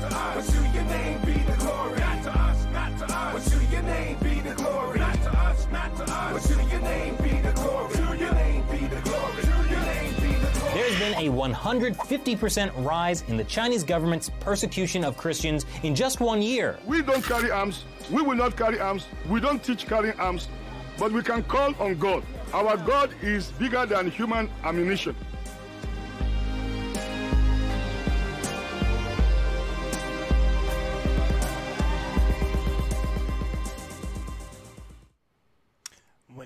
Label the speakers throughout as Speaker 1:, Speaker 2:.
Speaker 1: to us. But to your name be the glory. Not to us, not to us. But to your name be the glory. Not to us, not to us. But to your name be the glory. To your name be the glory. To your name be the glory.
Speaker 2: There's been a 150% rise in the Chinese government's persecution of Christians in just one year.
Speaker 3: We don't carry arms. We will not carry arms. We don't teach carrying arms. But we can call on God. Our God is bigger than human ammunition.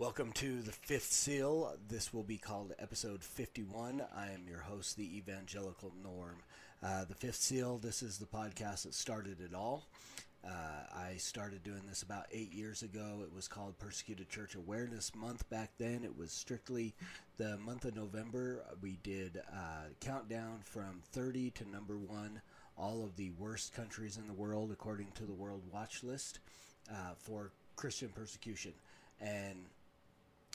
Speaker 4: Welcome to the fifth seal. This will be called episode 51. I am your host, the Evangelical Norm. Uh, the fifth seal, this is the podcast that started it all. Uh, I started doing this about eight years ago. It was called Persecuted Church Awareness Month back then. It was strictly the month of November. We did uh, countdown from 30 to number one, all of the worst countries in the world according to the World Watch List uh, for Christian persecution. And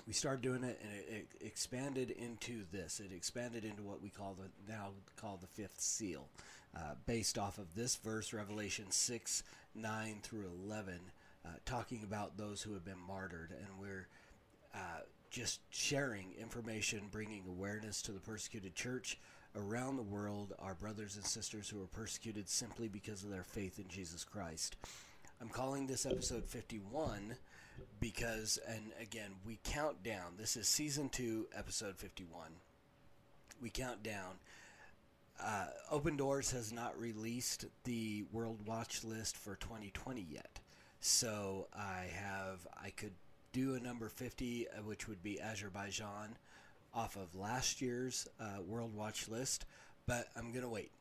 Speaker 4: we started doing it and it, it, expanded into this. It expanded into what we call the now call the fifth seal uh, based off of this verse revelation 6 9 through 11 uh, talking about those who have been martyred. And we're uh, just sharing information bringing awareness to the persecuted church around the world our brothers and sisters who are persecuted simply because of their faith in jesus christ. I'm calling this episode 51 because and again we count down this is season 2 episode 51 we count down. Uh, open doors has not released the world watch list for 2020 yet. So i have i could do a number 50 uh, which would be azerbaijan off of last year's uh, world watch list but i'm gonna wait.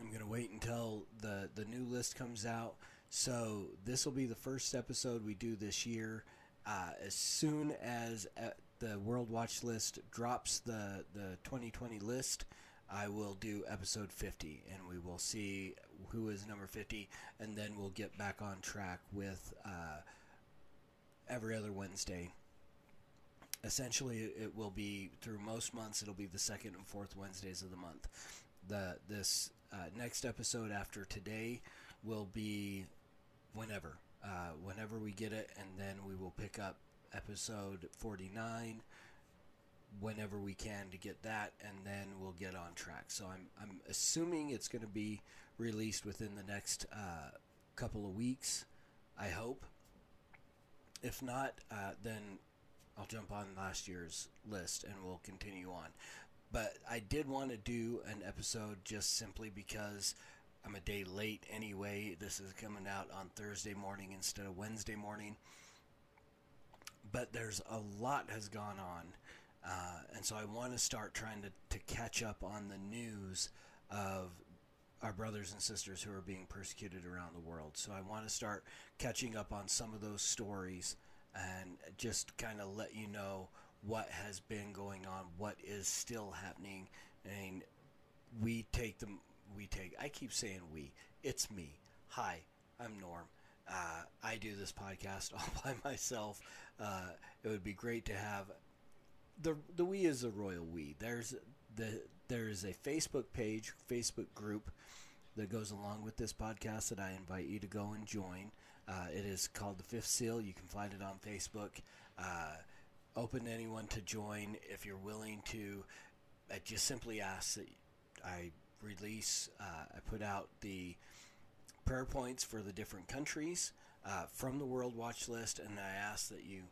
Speaker 4: I'm gonna wait until the the new list comes out so this will be the first episode we do this year. Uh, as soon as uh, the World Watch list drops the the 2020 list, I will do episode 50, and we will see who is number 50, and then we'll get back on track with uh, every other Wednesday. Essentially, it will be through most months. It'll be the second and fourth Wednesdays of the month. The this uh, next episode after today will be whenever, uh, whenever we get it, and then we will pick up episode 49 whenever we can to get that, and then we'll get on track. So I'm I'm assuming it's going to be released within the next uh, couple of weeks. I hope. If not, uh, then I'll jump on last year's list and we'll continue on. But I did want to do an episode just simply because I'm a day late anyway. This is coming out on Thursday morning instead of Wednesday morning. But there's a lot has gone on. Uh, and so I want to start trying to, to catch up on the news of our brothers and sisters who are being persecuted around the world. So I want to start catching up on some of those stories and just kind of let you know what has been going on, what is still happening. And we take them we take. I keep saying we. It's me. Hi, I'm Norm. Uh, I do this podcast all by myself. Uh, it would be great to have the the we is a royal we. There's the there is a Facebook page, Facebook group that goes along with this podcast that I invite you to go and join. Uh, it is called the Fifth Seal. You can find it on Facebook. Uh, open to anyone to join if you're willing to. I just simply ask that I release, uh, I put out the prayer points for the different countries uh, from the World Watch List, and I ask that you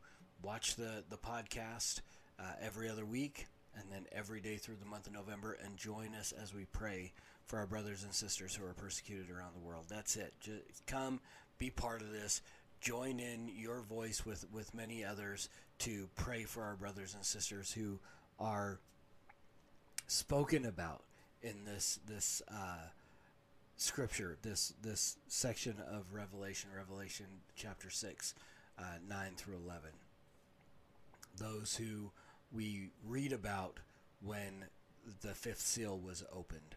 Speaker 4: watch the, the podcast uh, every other week and then every day through the month of November and join us as we pray for our brothers and sisters who are persecuted around the world. That's it. Just come, be part of this. Join in your voice with, with many others to pray for our brothers and sisters who are spoken about in this this uh, scripture, this this section of Revelation, Revelation chapter six, uh, nine through eleven. Those who we read about when the fifth seal was opened,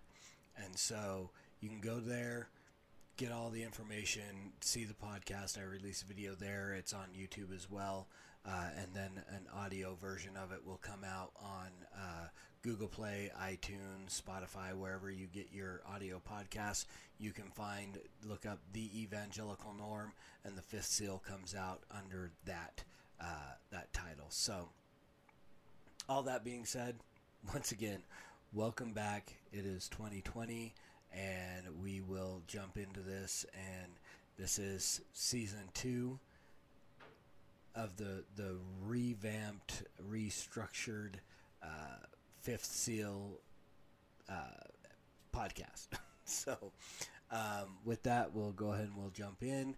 Speaker 4: and so you can go there, get all the information, see the podcast. I release a video there. It's on YouTube as well. Uh, and then an audio version of it will come out on uh, Google Play, iTunes, Spotify, wherever you get your audio podcasts. You can find, look up the Evangelical Norm, and the Fifth Seal comes out under that uh, that title. So, all that being said, once again, welcome back. It is 2020, and we will jump into this. And this is season two of the the revamped, restructured uh, Fifth Seal uh, podcast. so, um, with that, we'll go ahead and we'll jump in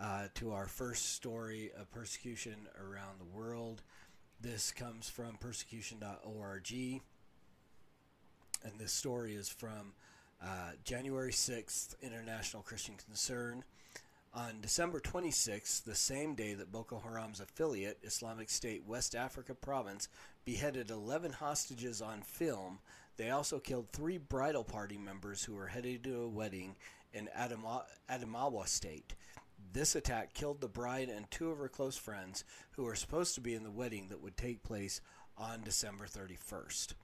Speaker 4: uh, to our first story of persecution around the world. This comes from persecution.org, and this story is from uh, January 6th, International Christian Concern. On December 26th, the same day that Boko Haram's affiliate, Islamic State West Africa Province, beheaded 11 hostages on film, they also killed three bridal party members who were headed to a wedding in Adama- Adamawa State. This attack killed the bride and two of her close friends who were supposed to be in the wedding that would take place on December 31st.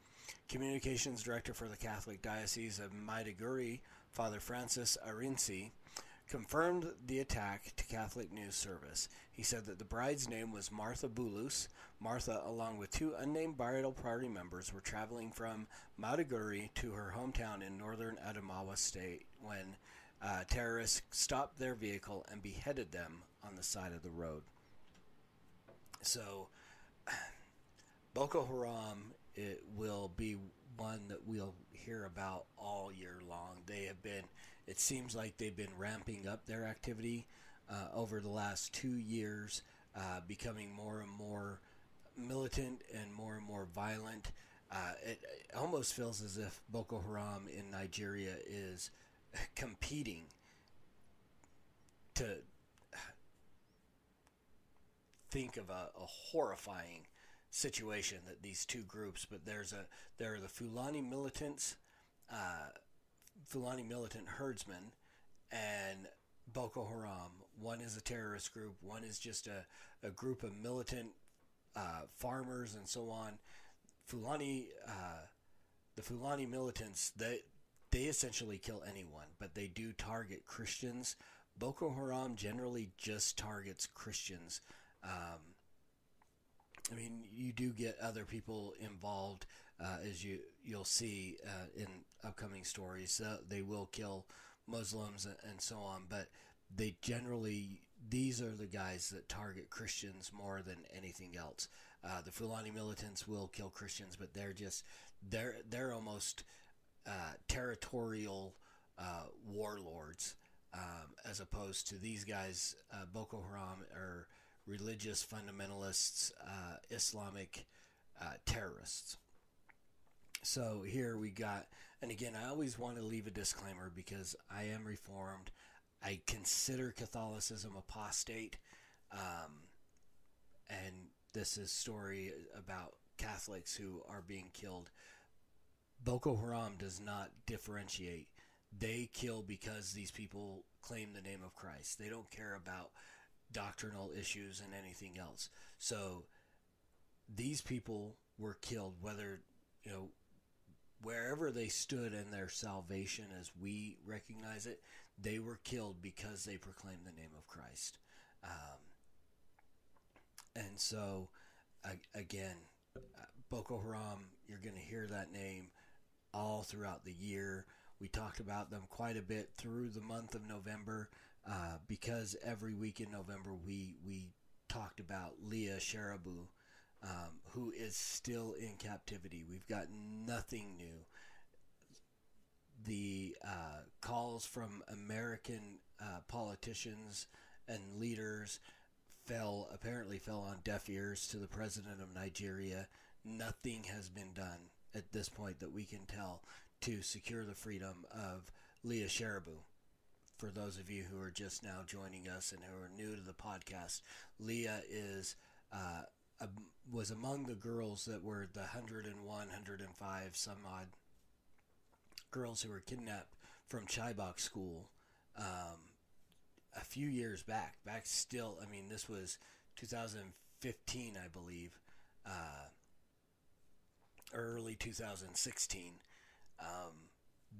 Speaker 4: Communications Director for the Catholic Diocese of Maiduguri, Father Francis Arinsi, confirmed the attack to Catholic News Service. He said that the bride's name was Martha Bulus. Martha, along with two unnamed bridal party members, were traveling from Maiduguri to her hometown in northern Adamawa State when uh, terrorists stopped their vehicle and beheaded them on the side of the road. So, Boko Haram it will be one that we'll hear about all year long. They have been, it seems like they've been ramping up their activity uh, over the last two years, uh, becoming more and more militant and more and more violent. Uh, it, it almost feels as if Boko Haram in Nigeria is competing to think of a, a horrifying situation that these two groups, but there's a there are the Fulani militants, uh, Fulani militant herdsmen, and Boko Haram. One is a terrorist group. One is just a, a group of militant uh, farmers and so on. Fulani, uh, the Fulani militants, they they essentially kill anyone, but they do target Christians. Boko Haram generally just targets Christians. Um, I mean, you do get other people involved, uh, as you you'll see uh, in upcoming stories. Uh, they will kill Muslims and, so on, but they generally these are the guys that target Christians more than anything else. Uh, the Fulani militants will kill Christians, but they're just they're they're almost uh, territorial uh, warlords um, as opposed to these guys. Boko Haram are religious fundamentalists, Islamic terrorists. So here we got, and again, I always want to leave a disclaimer because I am Reformed. I consider Catholicism apostate, um, and this is story about Catholics who are being killed. Boko Haram does not differentiate. They kill because these people claim the name of Christ. They don't care about doctrinal issues and anything else. So these people were killed, whether, you know, wherever they stood in their salvation as we recognize it, they were killed because they proclaimed the name of Christ. Um, and so, again, uh, Boko Haram, you're going to hear that name all throughout the year. We talked about them quite a bit through the month of November uh, because every week in November we we talked about Leah Sharibu, um, who is still in captivity. We've got nothing new. The uh, calls from American uh, politicians and leaders fell apparently fell on deaf ears to the president of Nigeria. Nothing has been done at this point that we can tell to secure the freedom of Leah Sharibu. For those of you who are just now joining us and who are new to the podcast, Leah is uh, was among the girls that were the 101, 105 some odd girls who were kidnapped from Chibok School um, a few years back. Back still, I mean, this was 2015, I believe, uh, early 2016. Um,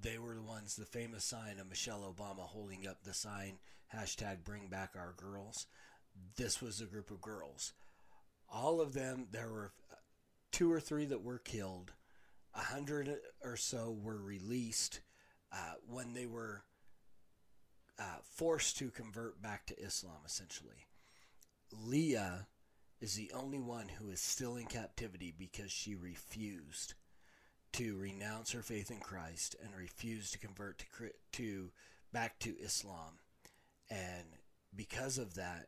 Speaker 4: they were the ones, the famous sign of Michelle Obama holding up the sign, hashtag bring back our girls. This was a group of girls. All of them, there were two or three that were killed, a hundred or so were released uh, when they were uh, forced to convert back to Islam, essentially. Leah is the only one who is still in captivity because she refused to renounce her faith in Christ and refused to convert to to back to Islam. And because of that,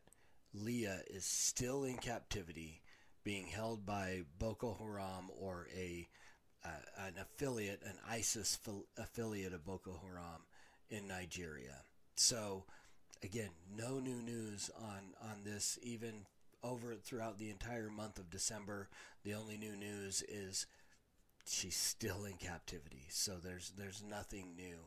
Speaker 4: Leah is still in captivity, being held by Boko Haram or a uh, an affiliate, an ISIS affiliate of Boko Haram in Nigeria. So, again, no new news on on this. Even over throughout the entire month of December, the only new news is she's still in captivity. So there's there's nothing new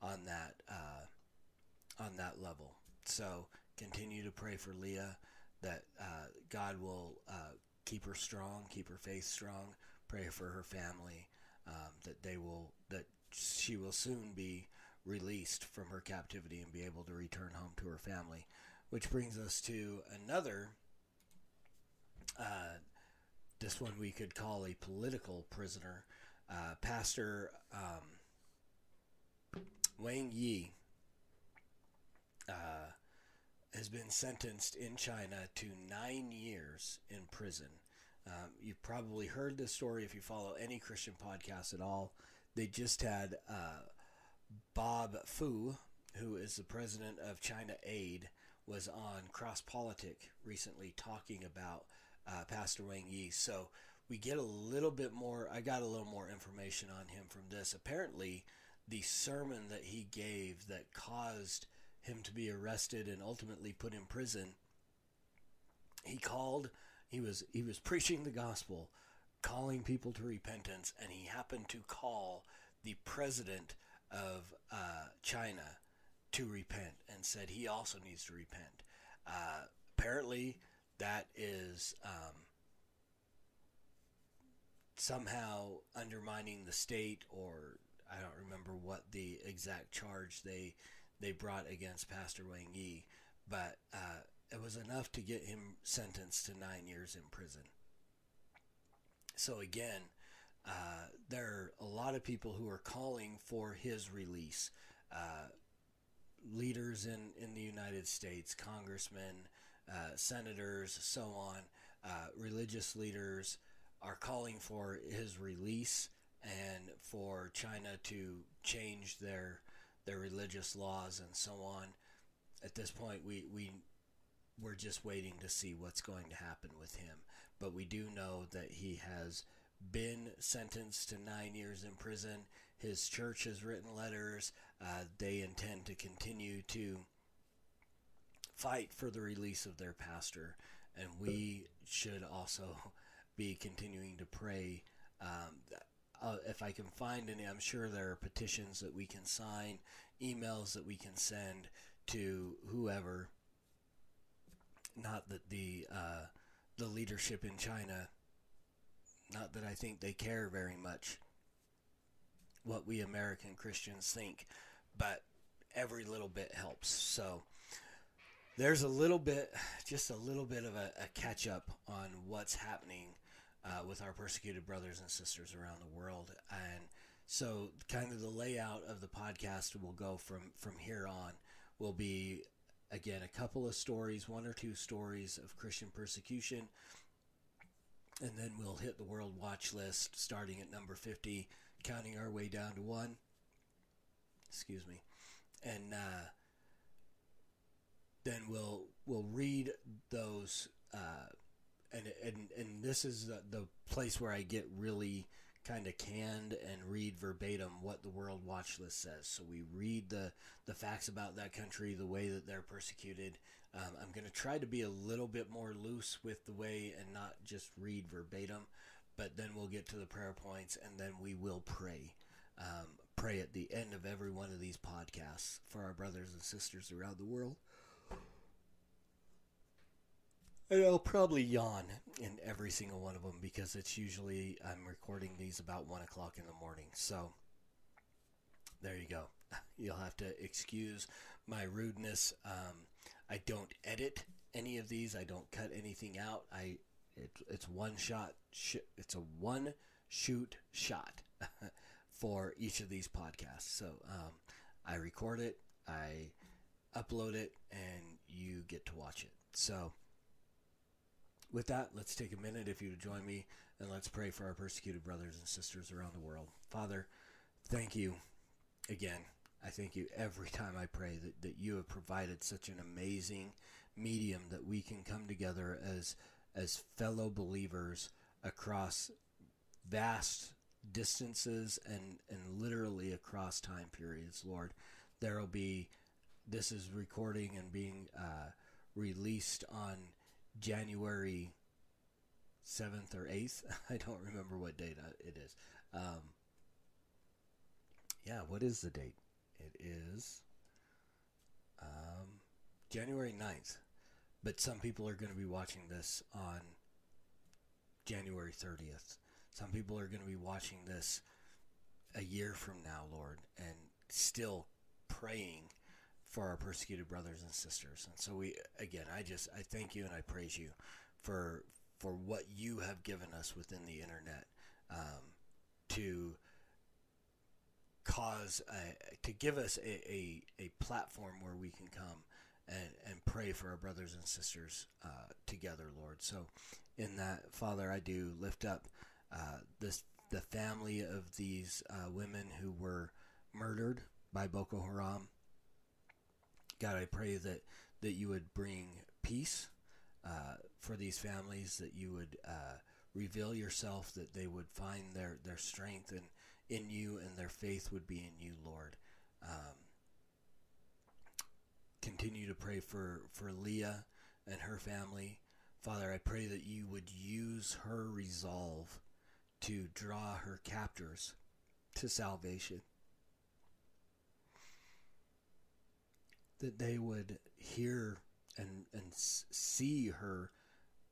Speaker 4: on that uh, on that level. So continue to pray for Leah that uh, God will uh, keep her strong, keep her faith strong. Pray for her family um, that they will that she will soon be released from her captivity and be able to return home to her family. Which brings us to another. Uh, this one we could call a political prisoner. Uh, Pastor um, Wang Yi uh, has been sentenced in China to nine years in prison. Um, you've probably heard this story if you follow any Christian podcast at all. They just had uh, Bob Fu, who is the president of China Aid, was on Cross Politic recently talking about uh, Pastor Wang Yi. So we get a little bit more. I got a little more information on him from this. Apparently, the sermon that he gave that caused him to be arrested and ultimately put in prison. He called. He was he was preaching the gospel, calling people to repentance, and he happened to call the president of uh, China to repent and said he also needs to repent. Uh, apparently, that is um, somehow undermining the state, or I don't remember what the exact charge they they brought against Pastor Wang Yi, but uh, it was enough to get him sentenced to nine years in prison. So again, uh, there are a lot of people who are calling for his release. Uh, leaders in, in the United States, congressmen, uh, senators, so on, uh, religious leaders are calling for his release and for China to change their their religious laws and so on. At this point, we we we're just waiting to see what's going to happen with him. But we do know that he has been sentenced to nine years in prison. His church has written letters. Uh, they intend to continue to fight for the release of their pastor, and we should also be continuing to pray. Um, if I can find any, I'm sure there are petitions that we can sign, emails that we can send to whoever. Not that the uh, the leadership in China, not that I think they care very much what we American Christians think, but every little bit helps. So there's a little bit, just a little bit of a, a catch up on what's happening uh, with our persecuted brothers and sisters around the world. And so, kind of the layout of the podcast will go from, from here on will be again a couple of stories, one or two stories of Christian persecution. And then we'll hit the world watch list starting at number 50, counting our way down to one. Excuse me. And, uh, then we'll we'll read those uh, and and and this is the, the place where I get really kind of canned and read verbatim what the World Watch List says. So we read the the facts about that country, the way that they're persecuted. Um, I'm going to try to be a little bit more loose with the way and not just read verbatim, but then we'll get to the prayer points and then we will pray. Um, pray at the end of every one of these podcasts for our brothers and sisters around the world. And I'll probably yawn in every single one of them because it's usually I'm recording these about one o'clock in the morning. So there you go. You'll have to excuse my rudeness. Um, I don't edit any of these. I don't cut anything out. I it, it's one shot. Sh- it's a one shoot shot for each of these podcasts. So um, I record it, I upload it, and you get to watch it. So with that, let's take a minute if you would join me and let's pray for our persecuted brothers and sisters around the world. Father, thank you again. I thank you every time I pray that, that you have provided such an amazing medium that we can come together as as fellow believers across vast distances and, and literally across time periods, Lord. There will be, this is recording and being uh, released on January 7th or 8th. I don't remember what date it is. Um, yeah, what is the date? It is um, January 9th. But some people are going to be watching this on January 30th. Some people are going to be watching this a year from now, Lord, and still praying for our persecuted brothers and sisters. And so we again, I just I thank you and I praise you for for what you have given us within the internet um, to cause a, to give us a, a, a, platform where we can come and, and pray for our brothers and sisters uh, together, Lord. So, in that, Father, I do lift up uh, this the family of these uh, women who were murdered by Boko Haram. God, I pray that that you would bring peace uh, for these families, that you would uh, reveal yourself, that they would find their their strength and in you, and their faith would be in you, Lord. Um, continue to pray for for Leah and her family. Father, I pray that you would use her resolve to draw her captors to salvation. That they would hear and, and see her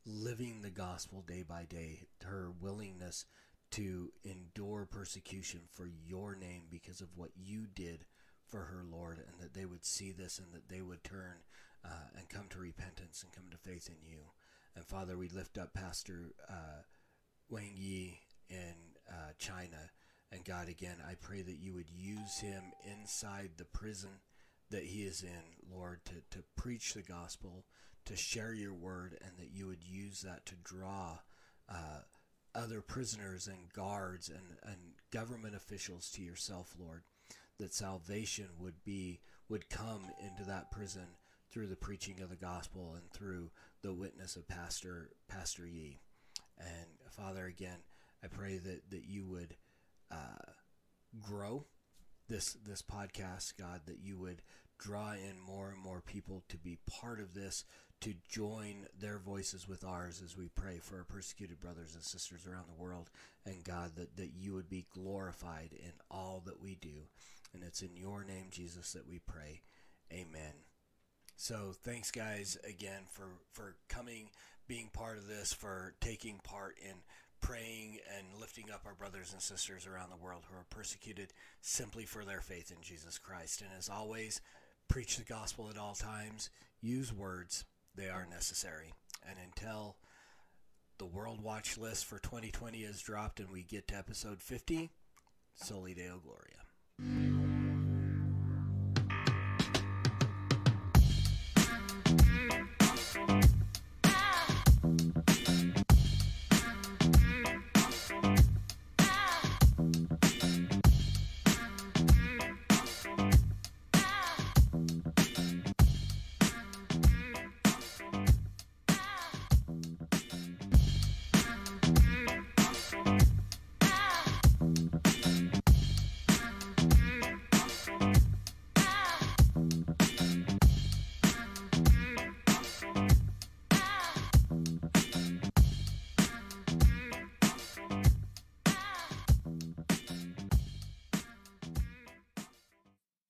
Speaker 4: living the gospel day by day, her willingness to endure persecution for your name because of what you did for her, Lord, and that they would see this and that they would turn uh, and come to repentance and come to faith in you. And Father, we lift up Pastor uh, Wang Yi in uh, China. And God, again, I pray that you would use him inside the prison that he is in, Lord, to, to preach the gospel, to share your word, and that you would use that to draw uh, other prisoners and guards and, and government officials to yourself, Lord. That salvation would be would come into that prison through the preaching of the gospel and through the witness of Pastor Pastor Yi. And Father, again, I pray that, that you would uh, grow this this podcast, God, that you would draw in more and more people to be part of this, to join their voices with ours as we pray for our persecuted brothers and sisters around the world. And God, that, that you would be glorified in all that we do. And it's in your name, Jesus, that we pray. Amen. So thanks, guys, again for for coming, being part of this, for taking part in praying and lifting up our brothers and sisters around the world who are persecuted simply for their faith in Jesus Christ. And as always, preach the gospel at all times, use words, they are necessary. And until the World Watch list for 2020 is dropped and we get to episode 50, Soli Deo Gloria.